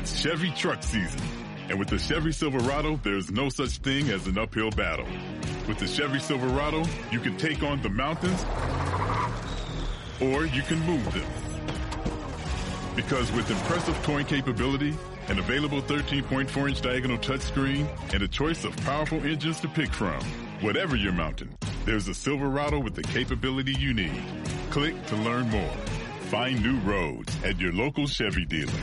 It's Chevy truck season. And with the Chevy Silverado, there's no such thing as an uphill battle. With the Chevy Silverado, you can take on the mountains or you can move them. Because with impressive towing capability, an available 13.4 inch diagonal touchscreen, and a choice of powerful engines to pick from, whatever your mountain, there's a Silverado with the capability you need. Click to learn more. Find new roads at your local Chevy dealer.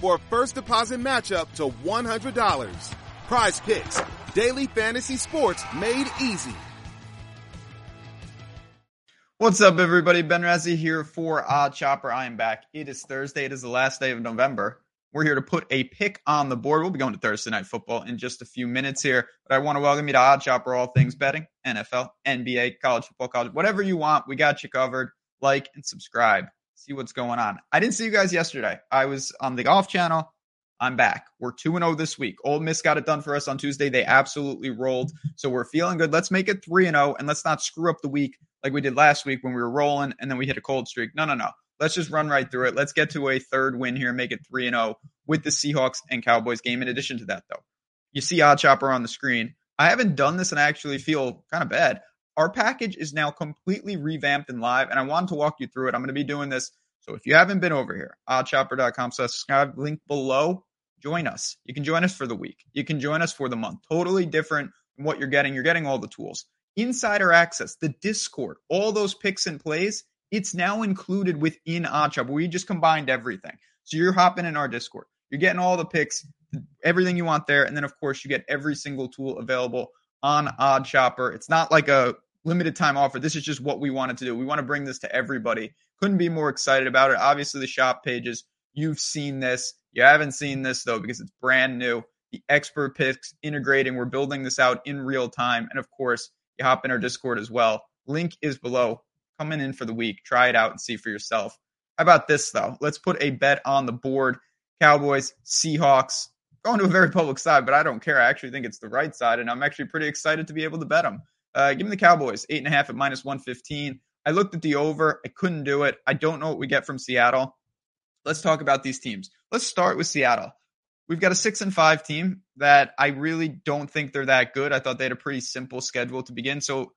for a first deposit matchup to $100. Prize Picks, daily fantasy sports made easy. What's up, everybody? Ben Razzie here for OddsShopper. I am back. It is Thursday. It is the last day of November. We're here to put a pick on the board. We'll be going to Thursday Night Football in just a few minutes here, but I want to welcome you to OddsShopper, all things betting, NFL, NBA, college football, college, whatever you want. We got you covered. Like and subscribe. See what's going on. I didn't see you guys yesterday. I was on the golf channel. I'm back. We're 2 0 this week. Ole Miss got it done for us on Tuesday. They absolutely rolled. So we're feeling good. Let's make it 3 0 and let's not screw up the week like we did last week when we were rolling and then we hit a cold streak. No, no, no. Let's just run right through it. Let's get to a third win here, make it 3 0 with the Seahawks and Cowboys game. In addition to that, though, you see OddsShopper on the screen. I haven't done this and I actually feel kind of bad. Our package is now completely revamped and live, and I wanted to walk you through it. I'm going to be doing this. So if you haven't been over here, oddsshopper.com slash subscribe, link below, join us. You can join us for the week. You can join us for the month. Totally different from what you're getting. You're getting all the tools. Insider access, the Discord, all those picks and plays it's now included within OddsShop. We just combined everything. So you're hopping in our Discord. You're getting all the picks, everything you want there. And then, of course, you get every single tool available on OddsShopper. It's not like a limited time offer. This is just what we wanted to do. We want to bring this to everybody. Couldn't be more excited about it. Obviously, the shop pages, you've seen this. You haven't seen this, though, because it's brand new. The expert picks integrating. We're building this out in real time. And of course, you hop in our Discord as well. Link is below coming in for the week. Try it out and see for yourself. How about this, though? Let's put a bet on the board. Cowboys, Seahawks, going to a very public side, but I don't care. I actually think it's the right side, and I'm actually pretty excited to be able to bet them. Uh, give me the Cowboys, eight and a half at minus 115. I looked at the over. I couldn't do it. I don't know what we get from Seattle. Let's talk about these teams. Let's start with Seattle. We've got a six and five team that I really don't think they're that good. I thought they had a pretty simple schedule to begin. So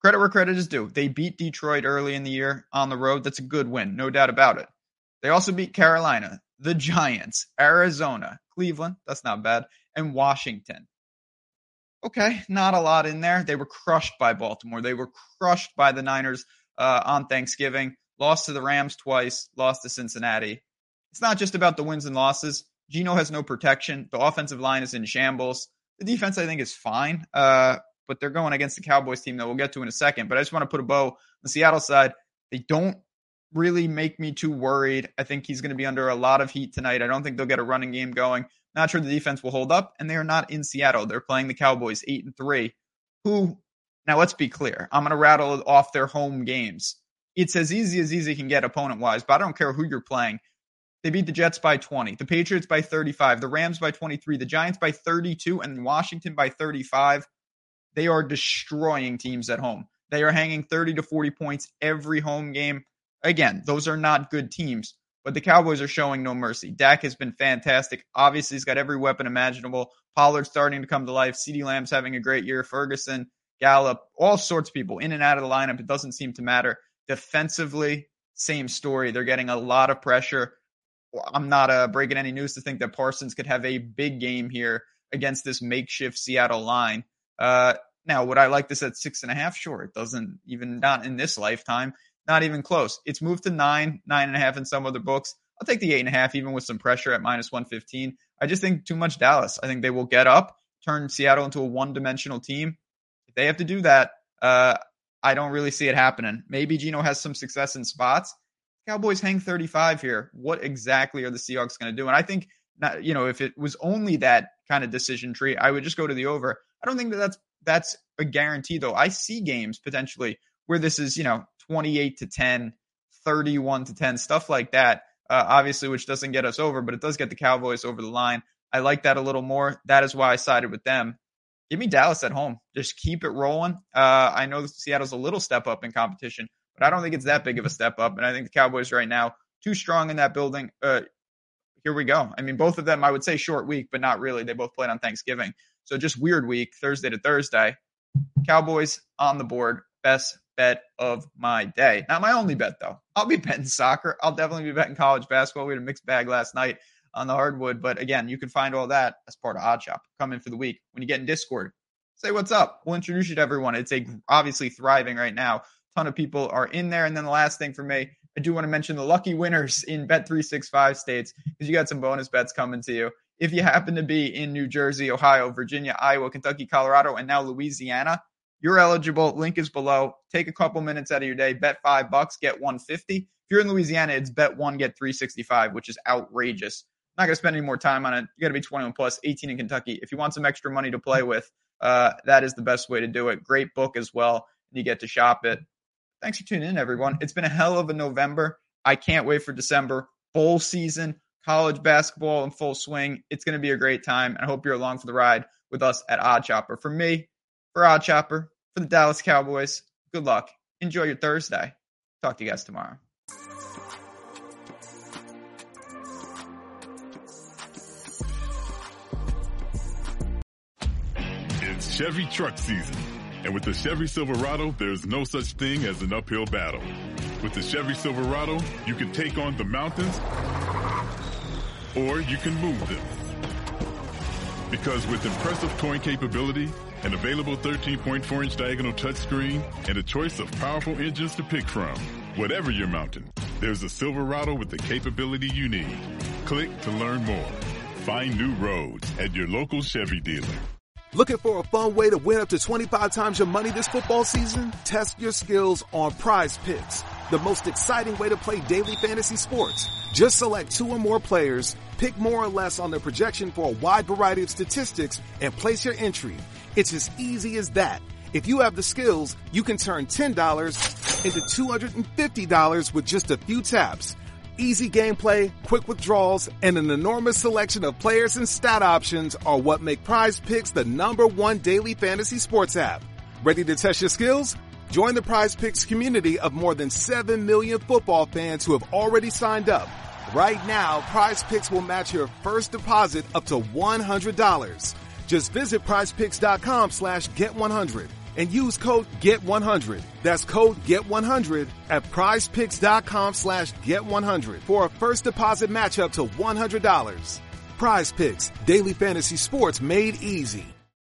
credit where credit is due. They beat Detroit early in the year on the road. That's a good win, no doubt about it. They also beat Carolina, the Giants, Arizona, Cleveland, that's not bad, and Washington. Okay, not a lot in there. They were crushed by Baltimore. They were crushed by the Niners uh, on Thanksgiving. Lost to the Rams twice, lost to Cincinnati. It's not just about the wins and losses. Geno has no protection. The offensive line is in shambles. The defense, I think, is fine. Uh, but they're going against the Cowboys team that we'll get to in a second. But I just want to put a bow on the Seattle side. They don't really make me too worried. I think he's going to be under a lot of heat tonight. I don't think they'll get a running game going. Not sure the defense will hold up, and they are not in Seattle. They're playing the Cowboys eight and three, who now let's be clear. I'm going to rattle off their home games. It's as easy as easy can get opponent wise, but I don't care who you're playing. They beat the Jets by 20, the Patriots by 35, the Rams by 23, the Giants by 32, and Washington by 35. They are destroying teams at home. They are hanging 30 to 40 points every home game. Again, those are not good teams, but the Cowboys are showing no mercy. Dak has been fantastic. Obviously, he's got every weapon imaginable. Pollard starting to come to life. CeeDee Lamb's having a great year. Ferguson, Gallup, all sorts of people in and out of the lineup. It doesn't seem to matter. Defensively, same story. They're getting a lot of pressure. I'm not uh, breaking any news to think that Parsons could have a big game here against this makeshift Seattle line. Uh, Now, would I like this at six and a half? Sure. It doesn't even not in this lifetime, not even close. It's moved to nine, nine and a half in some other books. I'll take the eight and a half, even with some pressure at minus 115. I just think too much Dallas. I think they will get up, turn Seattle into a one dimensional team. If they have to do that, uh, I don't really see it happening. Maybe Geno has some success in spots. Cowboys hang 35 here. What exactly are the Seahawks going to do? And I think, not, you know, if it was only that kind of decision tree, I would just go to the over. I don't think that that's that's a guarantee though. I see games potentially where this is, you know, 28 to 10, 31 to 10, stuff like that. Uh, obviously, which doesn't get us over, but it does get the Cowboys over the line. I like that a little more. That is why I sided with them. Give me Dallas at home. Just keep it rolling. Uh, I know Seattle's a little step up in competition, but I don't think it's that big of a step up. And I think the Cowboys right now too strong in that building. Uh, here we go. I mean, both of them, I would say short week, but not really. They both played on Thanksgiving, so just weird week, Thursday to Thursday. Cowboys on the board. Best bet of my day. Not my only bet though. I'll be betting soccer. I'll definitely be betting college basketball. We had a mixed bag last night on the hardwood, but again, you can find all that as part of Odd Shop. Come in for the week when you get in Discord. Say what's up. We'll introduce you to everyone. It's a obviously thriving right now. A ton of people are in there. And then the last thing for me, I do want to mention the lucky winners in Bet365 states because you got some bonus bets coming to you. If you happen to be in New Jersey, Ohio, Virginia, Iowa, Kentucky, Colorado, and now Louisiana, you're eligible. Link is below. Take a couple minutes out of your day. Bet five bucks, get 150. If you're in Louisiana, it's bet one, get 365, which is outrageous. I'm not going to spend any more time on it. You got to be 21 plus, 18 in Kentucky. If you want some extra money to play with, uh, that is the best way to do it. Great book as well. You get to shop it. Thanks for tuning in, everyone. It's been a hell of a November. I can't wait for December. Bowl season, college basketball in full swing. It's going to be a great time. I hope you're along for the ride with us at OddsShopper. For me, for Chopper, for the Dallas Cowboys. Good luck. Enjoy your Thursday. Talk to you guys tomorrow. It's Chevy truck season. And with the Chevy Silverado, there's no such thing as an uphill battle. With the Chevy Silverado, you can take on the mountains or you can move them. Because with impressive towing capability, an available 13.4 inch diagonal touchscreen, and a choice of powerful engines to pick from. Whatever your mountain, there's a Silverado with the capability you need. Click to learn more. Find new roads at your local Chevy dealer. Looking for a fun way to win up to 25 times your money this football season? Test your skills on prize picks, the most exciting way to play daily fantasy sports. Just select two or more players, pick more or less on their projection for a wide variety of statistics, and place your entry. It's as easy as that. If you have the skills, you can turn $10 into $250 with just a few taps. Easy gameplay, quick withdrawals, and an enormous selection of players and stat options are what make Prize Picks the number one daily fantasy sports app. Ready to test your skills? Join the Prize Picks community of more than 7 million football fans who have already signed up. Right now, Prize Picks will match your first deposit up to $100. Just visit prizepicks.com slash get100 and use code GET100. That's code GET100 at prizepicks.com slash GET100 for a first deposit match up to $100. Prize Picks, daily fantasy sports made easy.